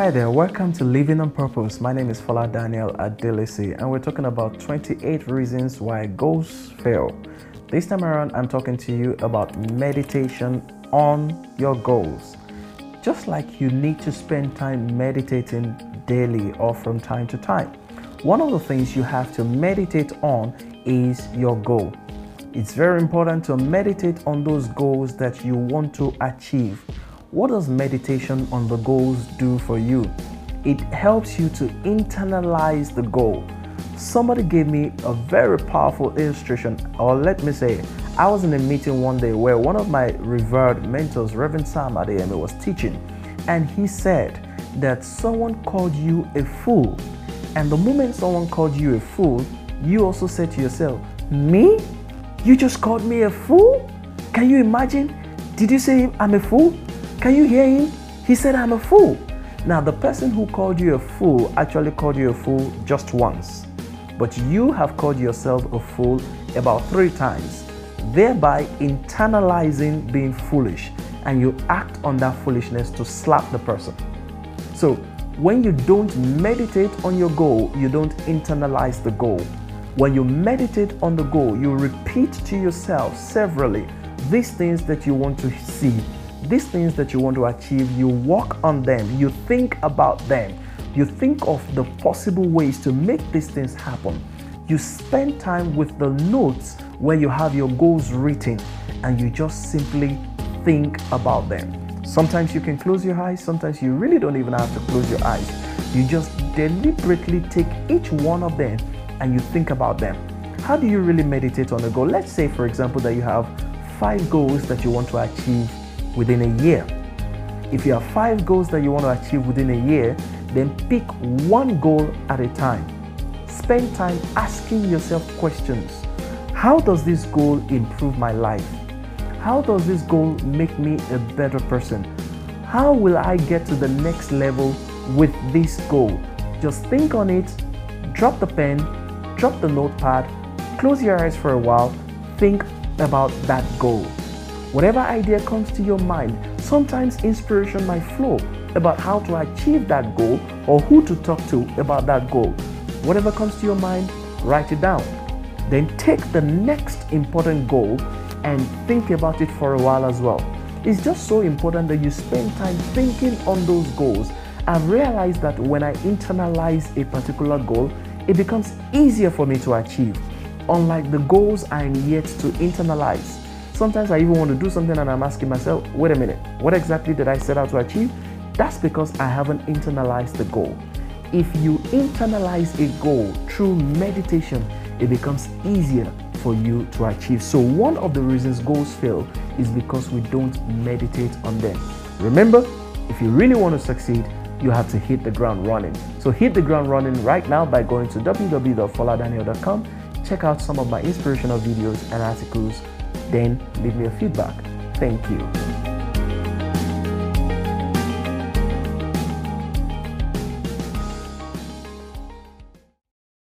Hi there, welcome to Living on Purpose. My name is Fola Daniel Adelesi, and we're talking about 28 reasons why goals fail. This time around, I'm talking to you about meditation on your goals. Just like you need to spend time meditating daily or from time to time, one of the things you have to meditate on is your goal. It's very important to meditate on those goals that you want to achieve. What does meditation on the goals do for you? It helps you to internalize the goal. Somebody gave me a very powerful illustration, or let me say, I was in a meeting one day where one of my revered mentors, Reverend Sam Adeyemi, was teaching, and he said that someone called you a fool. And the moment someone called you a fool, you also said to yourself, Me? You just called me a fool? Can you imagine? Did you say I'm a fool? Can you hear him? He said, I'm a fool. Now, the person who called you a fool actually called you a fool just once, but you have called yourself a fool about three times, thereby internalizing being foolish, and you act on that foolishness to slap the person. So, when you don't meditate on your goal, you don't internalize the goal. When you meditate on the goal, you repeat to yourself severally these things that you want to see these things that you want to achieve, you work on them, you think about them, you think of the possible ways to make these things happen. You spend time with the notes where you have your goals written and you just simply think about them. Sometimes you can close your eyes, sometimes you really don't even have to close your eyes. You just deliberately take each one of them and you think about them. How do you really meditate on a goal? Let's say, for example, that you have five goals that you want to achieve within a year. If you have five goals that you want to achieve within a year, then pick one goal at a time. Spend time asking yourself questions. How does this goal improve my life? How does this goal make me a better person? How will I get to the next level with this goal? Just think on it, drop the pen, drop the notepad, close your eyes for a while, think about that goal. Whatever idea comes to your mind, sometimes inspiration might flow about how to achieve that goal or who to talk to about that goal. Whatever comes to your mind, write it down. Then take the next important goal and think about it for a while as well. It's just so important that you spend time thinking on those goals. I've realized that when I internalize a particular goal, it becomes easier for me to achieve, unlike the goals I'm yet to internalize. Sometimes I even want to do something and I'm asking myself, wait a minute, what exactly did I set out to achieve? That's because I haven't internalized the goal. If you internalize a goal through meditation, it becomes easier for you to achieve. So, one of the reasons goals fail is because we don't meditate on them. Remember, if you really want to succeed, you have to hit the ground running. So, hit the ground running right now by going to www.foladaniel.com. Check out some of my inspirational videos and articles then leave me a feedback. Thank you.